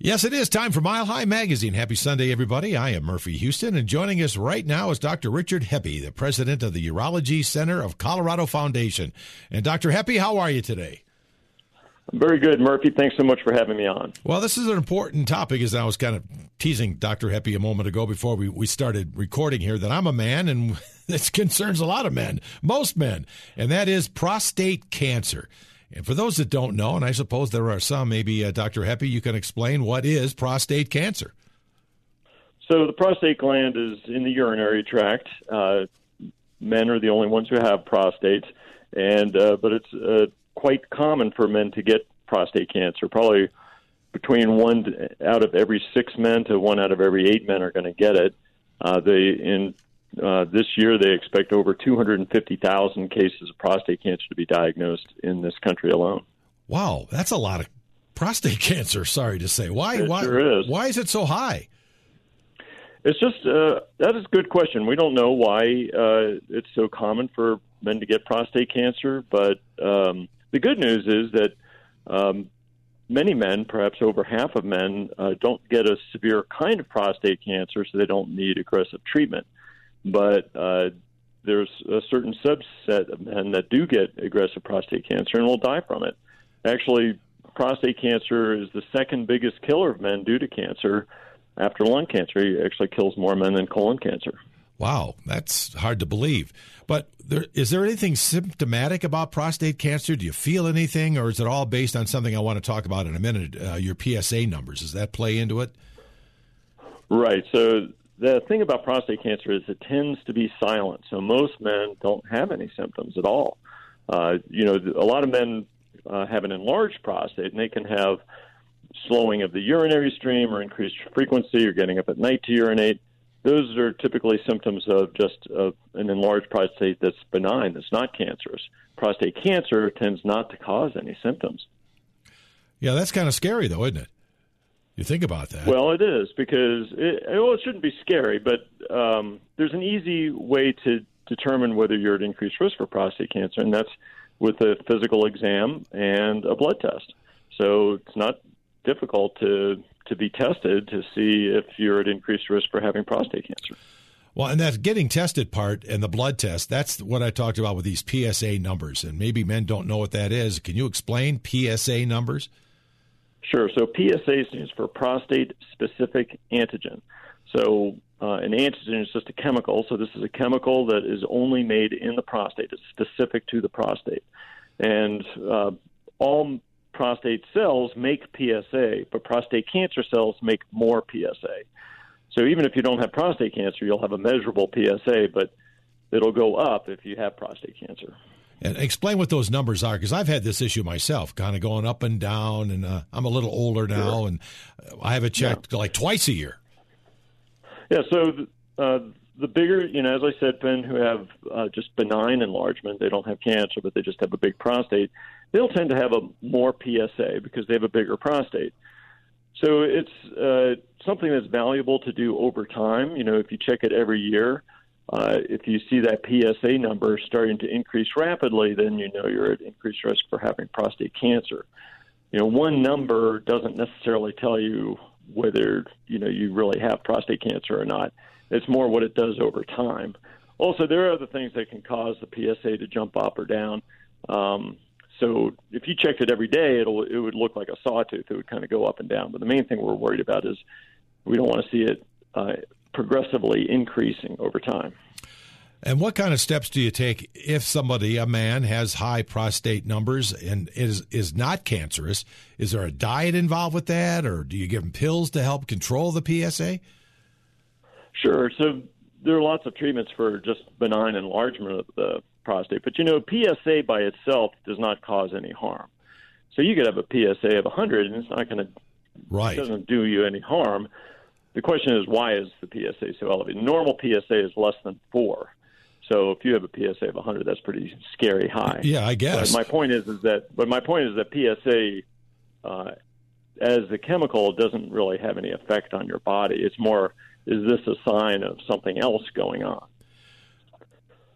Yes, it is time for Mile High Magazine. Happy Sunday, everybody. I am Murphy Houston, and joining us right now is Dr. Richard Heppe, the president of the Urology Center of Colorado Foundation. And Dr. Heppe, how are you today? Very good, Murphy. Thanks so much for having me on. Well, this is an important topic, as I was kind of teasing Dr. Heppe a moment ago before we, we started recording here, that I'm a man, and this concerns a lot of men, most men, and that is prostate cancer. And for those that don't know, and I suppose there are some, maybe uh, Dr. Heppe, you can explain what is prostate cancer. So the prostate gland is in the urinary tract. Uh, men are the only ones who have prostates, and uh, but it's uh, quite common for men to get prostate cancer. Probably between one out of every six men to one out of every eight men are going to get it. Uh, in uh, this year, they expect over 250,000 cases of prostate cancer to be diagnosed in this country alone. Wow, that's a lot of prostate cancer. Sorry to say, why? It why? Sure is. Why is it so high? It's just uh, that is a good question. We don't know why uh, it's so common for men to get prostate cancer, but um, the good news is that um, many men, perhaps over half of men, uh, don't get a severe kind of prostate cancer, so they don't need aggressive treatment but uh, there's a certain subset of men that do get aggressive prostate cancer and will die from it. Actually, prostate cancer is the second biggest killer of men due to cancer after lung cancer. It actually kills more men than colon cancer. Wow, that's hard to believe. But there, is there anything symptomatic about prostate cancer? Do you feel anything, or is it all based on something I want to talk about in a minute? Uh, your PSA numbers does that play into it? Right. So the thing about prostate cancer is it tends to be silent. So most men don't have any symptoms at all. Uh, you know, a lot of men uh, have an enlarged prostate, and they can have slowing of the urinary stream or increased frequency or getting up at night to urinate. Those are typically symptoms of just uh, an enlarged prostate that's benign, that's not cancerous. Prostate cancer tends not to cause any symptoms. Yeah, that's kind of scary, though, isn't it? You think about that. Well, it is because it, well, it shouldn't be scary, but um, there's an easy way to determine whether you're at increased risk for prostate cancer, and that's with a physical exam and a blood test. So it's not difficult to to be tested to see if you're at increased risk for having prostate cancer. Well, and that getting tested part and the blood test, that's what I talked about with these PSA numbers. And maybe men don't know what that is. Can you explain PSA numbers? Sure. So PSA stands for prostate specific antigen. So uh, an antigen is just a chemical. So this is a chemical that is only made in the prostate. It's specific to the prostate, and uh, all prostate cells make PSA, but prostate cancer cells make more PSA. So even if you don't have prostate cancer, you'll have a measurable PSA, but it'll go up if you have prostate cancer. And explain what those numbers are, because I've had this issue myself, kind of going up and down, and uh, I'm a little older now, sure. and I have it checked yeah. like twice a year. Yeah, so uh, the bigger, you know, as I said, men who have uh, just benign enlargement, they don't have cancer, but they just have a big prostate, they'll tend to have a more PSA because they have a bigger prostate. So it's uh, something that's valuable to do over time. You know, if you check it every year, uh, if you see that PSA number starting to increase rapidly, then you know you're at increased risk for having prostate cancer. You know, one number doesn't necessarily tell you whether you know you really have prostate cancer or not. It's more what it does over time. Also, there are other things that can cause the PSA to jump up or down. Um, so if you checked it every day, it'll it would look like a sawtooth. It would kind of go up and down. But the main thing we're worried about is we don't want to see it uh, progressively increasing over time. And what kind of steps do you take if somebody, a man, has high prostate numbers and is is not cancerous? Is there a diet involved with that, or do you give them pills to help control the PSA? Sure. So there are lots of treatments for just benign enlargement of the prostate, but you know, PSA by itself does not cause any harm. So you could have a PSA of 100, and it's not going to right. doesn't do you any harm. The question is, why is the PSA so elevated? Normal PSA is less than four. So if you have a PSA of 100, that's pretty scary high. Yeah, I guess. But my point is, is that, but my point is that PSA, uh, as a chemical, doesn't really have any effect on your body. It's more, is this a sign of something else going on?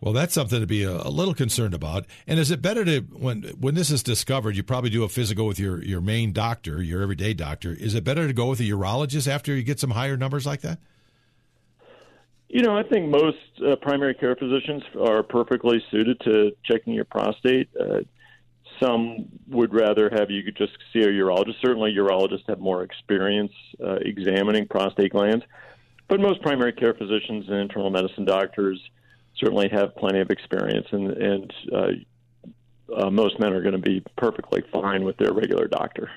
Well, that's something to be a, a, little concerned about. And is it better to when when this is discovered, you probably do a physical with your your main doctor, your everyday doctor. Is it better to go with a urologist after you get some higher numbers like that? You know, I think most uh, primary care physicians are perfectly suited to checking your prostate. Uh, some would rather have you just see a urologist. Certainly, urologists have more experience uh, examining prostate glands, but most primary care physicians and internal medicine doctors certainly have plenty of experience, and, and uh, uh, most men are going to be perfectly fine with their regular doctor.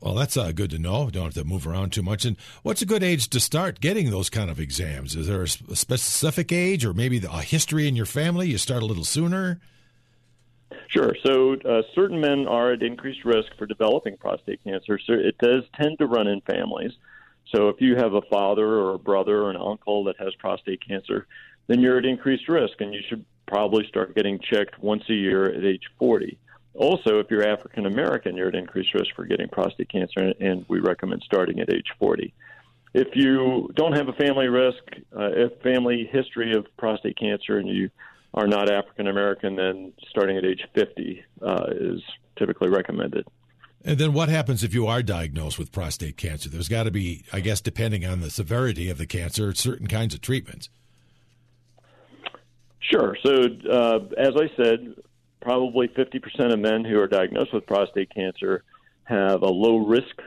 Well, that's uh, good to know. Don't have to move around too much. And what's a good age to start getting those kind of exams? Is there a specific age, or maybe a history in your family? You start a little sooner. Sure. So, uh, certain men are at increased risk for developing prostate cancer. So, it does tend to run in families. So, if you have a father or a brother or an uncle that has prostate cancer, then you're at increased risk, and you should probably start getting checked once a year at age 40. Also, if you're African American, you're at increased risk for getting prostate cancer, and we recommend starting at age 40. If you don't have a family risk, uh, a family history of prostate cancer, and you are not African American, then starting at age 50 uh, is typically recommended. And then what happens if you are diagnosed with prostate cancer? There's got to be, I guess, depending on the severity of the cancer, certain kinds of treatments. Sure. So, uh, as I said, probably 50% of men who are diagnosed with prostate cancer have a low risk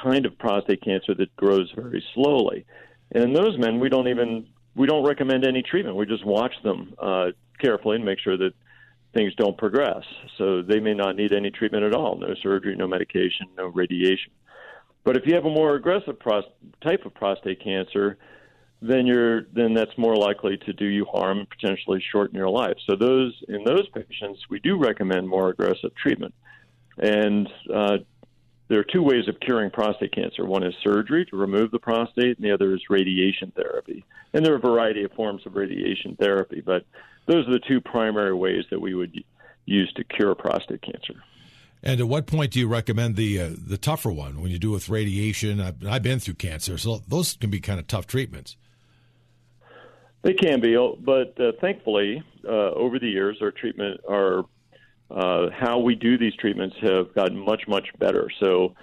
kind of prostate cancer that grows very slowly. And in those men, we don't even we don't recommend any treatment. We just watch them uh, carefully and make sure that things don't progress. So they may not need any treatment at all, no surgery, no medication, no radiation. But if you have a more aggressive pros- type of prostate cancer, then you're then that's more likely to do you harm and potentially shorten your life. So those in those patients, we do recommend more aggressive treatment. And uh, there are two ways of curing prostate cancer. One is surgery to remove the prostate, and the other is radiation therapy. And there are a variety of forms of radiation therapy, but those are the two primary ways that we would use to cure prostate cancer. And at what point do you recommend the uh, the tougher one when you do with radiation? I've, I've been through cancer, so those can be kind of tough treatments. They can be, oh, but uh, thankfully, uh, over the years, our treatment, our uh, how we do these treatments have gotten much, much better. So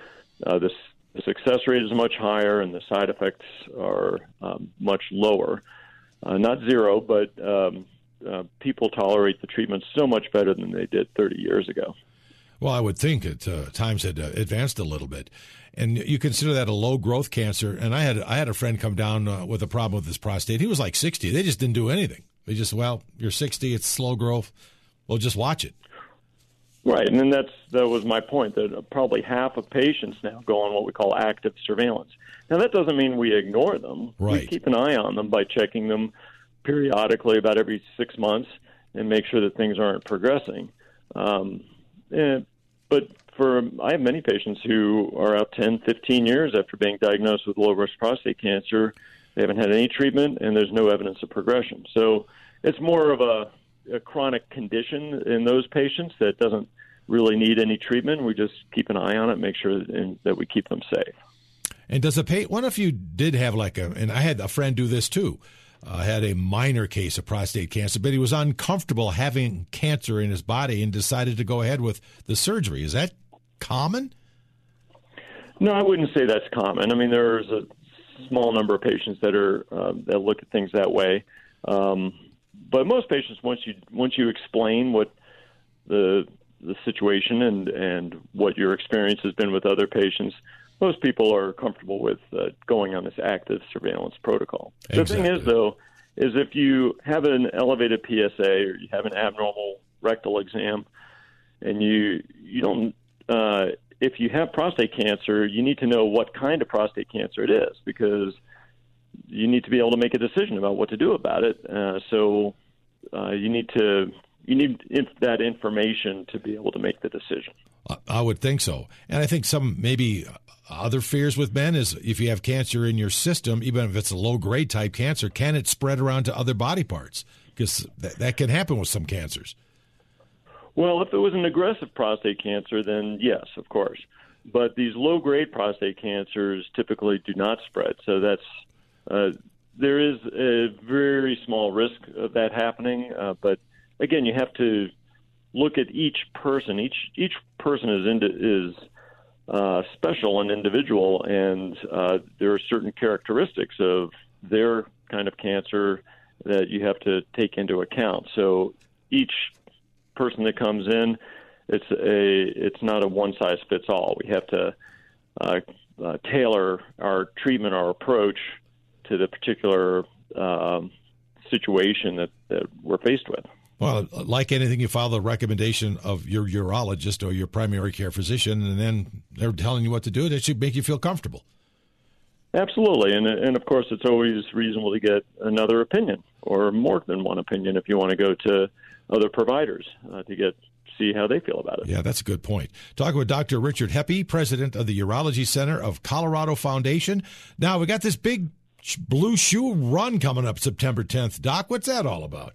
uh, this, the success rate is much higher, and the side effects are um, much lower. Uh, not zero, but um, uh, people tolerate the treatment so much better than they did 30 years ago. Well, I would think at uh, times had uh, advanced a little bit, and you consider that a low growth cancer. And I had I had a friend come down uh, with a problem with his prostate. He was like sixty. They just didn't do anything. They just well, you're sixty. It's slow growth. Well, just watch it. Right, and then that's that was my point that probably half of patients now go on what we call active surveillance. Now that doesn't mean we ignore them. Right. We keep an eye on them by checking them periodically, about every six months, and make sure that things aren't progressing. Um, and, but for um, I have many patients who are out 10, 15 years after being diagnosed with low risk prostate cancer. They haven't had any treatment, and there's no evidence of progression. So it's more of a, a chronic condition in those patients that doesn't really need any treatment. We just keep an eye on it, make sure that, that we keep them safe. And does a pay? What if you did have like a? And I had a friend do this too uh, had a minor case of prostate cancer, but he was uncomfortable having cancer in his body and decided to go ahead with the surgery. Is that common? No, I wouldn't say that's common. I mean, there's a small number of patients that are uh, that look at things that way, um, but most patients, once you once you explain what the the situation and and what your experience has been with other patients, most people are comfortable with uh, going on this active surveillance protocol. Exactly. The thing is, though, is if you have an elevated PSA or you have an abnormal rectal exam, and you you don't uh, if you have prostate cancer, you need to know what kind of prostate cancer it is because you need to be able to make a decision about what to do about it. Uh, so uh, you need to you need that information to be able to make the decision. I would think so, and I think some maybe other fears with men is if you have cancer in your system, even if it's a low grade type cancer, can it spread around to other body parts? Because that, can happen with some cancers. Well, if it was an aggressive prostate cancer, then yes, of course. But these low grade prostate cancers typically do not spread. So that's uh, there is a very small risk of that happening, uh, but again, you have to look at each person. Each each person is into, is uh, special and individual, and uh, there are certain characteristics of their kind of cancer that you have to take into account. So each person that comes in, it's a it's not a one size fits all. We have to uh, uh, tailor our treatment, our approach to the particular um, situation that, that we're faced with. Well, like anything, you follow the recommendation of your urologist or your primary care physician, and then they're telling you what to do. That should make you feel comfortable. Absolutely, and and of course, it's always reasonable to get another opinion or more than one opinion if you want to go to other providers uh, to get see how they feel about it. Yeah, that's a good point. Talking with Dr. Richard Heppe, president of the Urology Center of Colorado Foundation. Now we got this big blue shoe run coming up September 10th. Doc, what's that all about?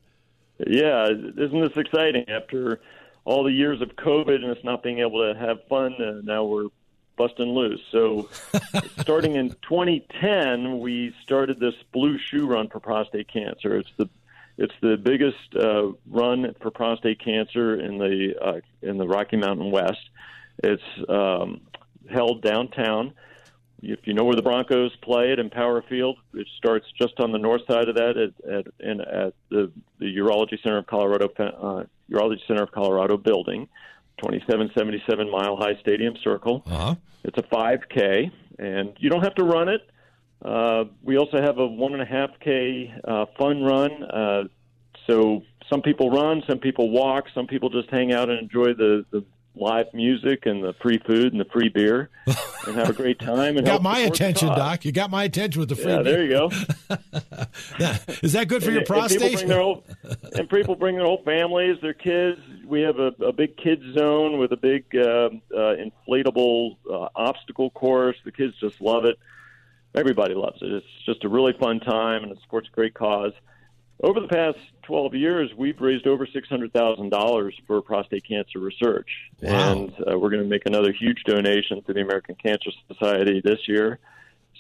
Yeah, isn't this exciting? After all the years of COVID and us not being able to have fun, uh, now we're busting loose. So, starting in 2010, we started this Blue Shoe Run for prostate cancer. It's the it's the biggest uh, run for prostate cancer in the uh, in the Rocky Mountain West. It's um, held downtown if you know where the Broncos play at Empower Field, it starts just on the north side of that at at, in, at the the Urology Center of Colorado uh, Urology Center of Colorado building, 2777 Mile High Stadium Circle. Uh-huh. It's a 5K, and you don't have to run it. Uh, we also have a one and a half K uh, fun run. Uh, so some people run, some people walk, some people just hang out and enjoy the, the live music and the free food and the free beer and have a great time. And got my attention, Doc. You got my attention with the free. Yeah, beer. there you go. Is that good for and, your prostate? And people, whole, and people bring their whole families, their kids. We have a, a big kids zone with a big uh, uh, inflatable uh, obstacle course. The kids just love it. Everybody loves it. It's just a really fun time, and it supports a great cause. Over the past 12 years, we've raised over $600,000 for prostate cancer research. Wow. And uh, we're going to make another huge donation to the American Cancer Society this year.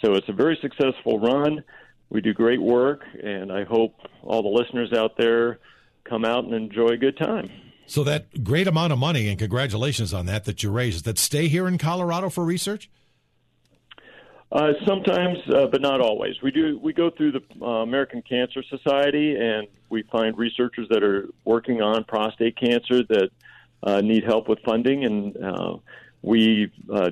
So it's a very successful run. We do great work, and I hope all the listeners out there come out and enjoy a good time. So that great amount of money, and congratulations on that, that you raised, that stay here in Colorado for research? Uh, sometimes, uh, but not always. We do. We go through the uh, American Cancer Society, and we find researchers that are working on prostate cancer that uh, need help with funding, and uh, we uh,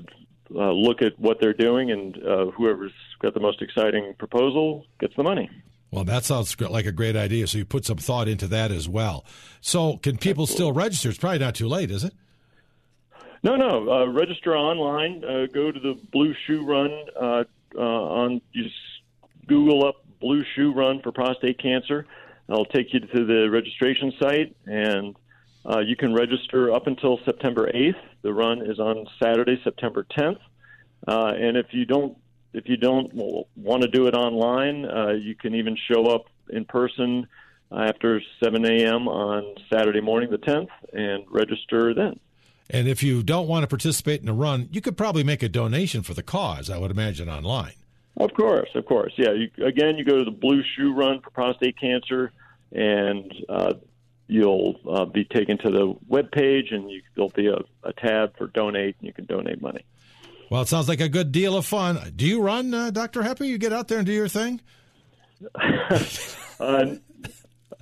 uh, look at what they're doing, and uh, whoever's got the most exciting proposal gets the money. Well, that sounds like a great idea. So you put some thought into that as well. So can people Absolutely. still register? It's probably not too late, is it? No, no. Uh, register online. Uh, go to the Blue Shoe Run uh, uh, on. You just Google up Blue Shoe Run for prostate cancer. I'll take you to the registration site, and uh, you can register up until September 8th. The run is on Saturday, September 10th. Uh, and if you don't, if you don't want to do it online, uh, you can even show up in person after 7 a.m. on Saturday morning, the 10th, and register then. And if you don't want to participate in a run, you could probably make a donation for the cause, I would imagine, online. Of course, of course. Yeah. You, again, you go to the Blue Shoe Run for prostate cancer, and uh, you'll uh, be taken to the web page, and you, there'll be a, a, tab for donate, and you can donate money. Well, it sounds like a good deal of fun. Do you run, uh, Dr. Heppe? You get out there and do your thing?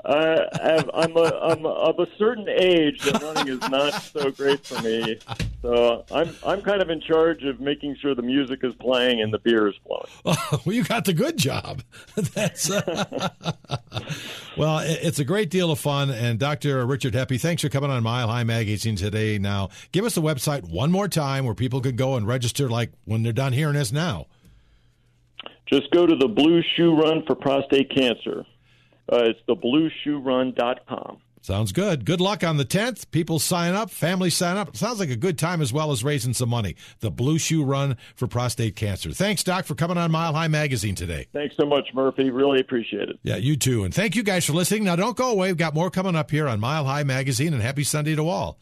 uh, I, I'm, a, I'm of a certain age that running is not so great for me. So I'm I'm kind of in charge of making sure the music is playing and the beer is flowing. Oh, well, you got the good job. That's uh, well, it's a great deal of fun. And Dr. Richard Heppe, thanks for coming on Mile High Magazine today. Now, give us the website one more time where people could go and register, like when they're done hearing us now. Just go to the Blue Shoe Run for prostate cancer. Uh, it's theblueshoerun.com. Sounds good. Good luck on the 10th. People sign up, families sign up. Sounds like a good time as well as raising some money. The Blue Shoe Run for prostate cancer. Thanks, Doc, for coming on Mile High Magazine today. Thanks so much, Murphy. Really appreciate it. Yeah, you too. And thank you guys for listening. Now, don't go away. We've got more coming up here on Mile High Magazine, and happy Sunday to all.